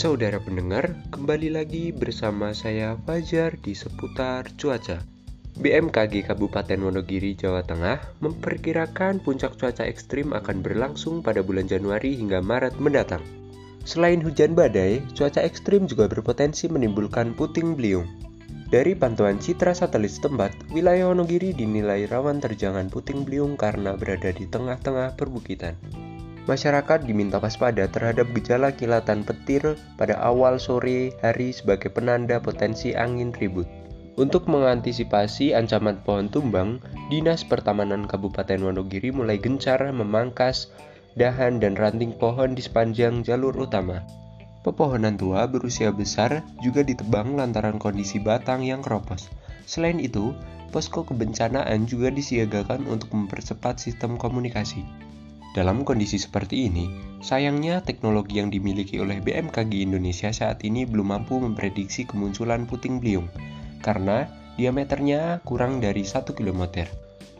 Saudara pendengar, kembali lagi bersama saya Fajar di seputar cuaca. BMKG Kabupaten Wonogiri, Jawa Tengah memperkirakan puncak cuaca ekstrim akan berlangsung pada bulan Januari hingga Maret mendatang. Selain hujan badai, cuaca ekstrim juga berpotensi menimbulkan puting beliung. Dari pantauan citra satelit setempat, wilayah Wonogiri dinilai rawan terjangan puting beliung karena berada di tengah-tengah perbukitan. Masyarakat diminta waspada terhadap gejala kilatan petir pada awal sore hari sebagai penanda potensi angin ribut. Untuk mengantisipasi ancaman pohon tumbang, Dinas Pertamanan Kabupaten Wonogiri mulai gencar memangkas dahan dan ranting pohon di sepanjang jalur utama. Pepohonan tua berusia besar juga ditebang lantaran kondisi batang yang keropos. Selain itu, posko kebencanaan juga disiagakan untuk mempercepat sistem komunikasi. Dalam kondisi seperti ini, sayangnya teknologi yang dimiliki oleh BMKG Indonesia saat ini belum mampu memprediksi kemunculan puting beliung karena diameternya kurang dari 1 km.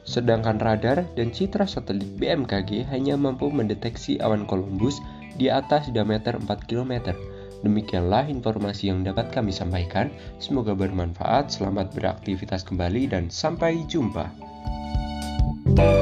Sedangkan radar dan citra satelit BMKG hanya mampu mendeteksi awan Columbus di atas diameter 4 km. Demikianlah informasi yang dapat kami sampaikan. Semoga bermanfaat. Selamat beraktivitas kembali dan sampai jumpa. thank you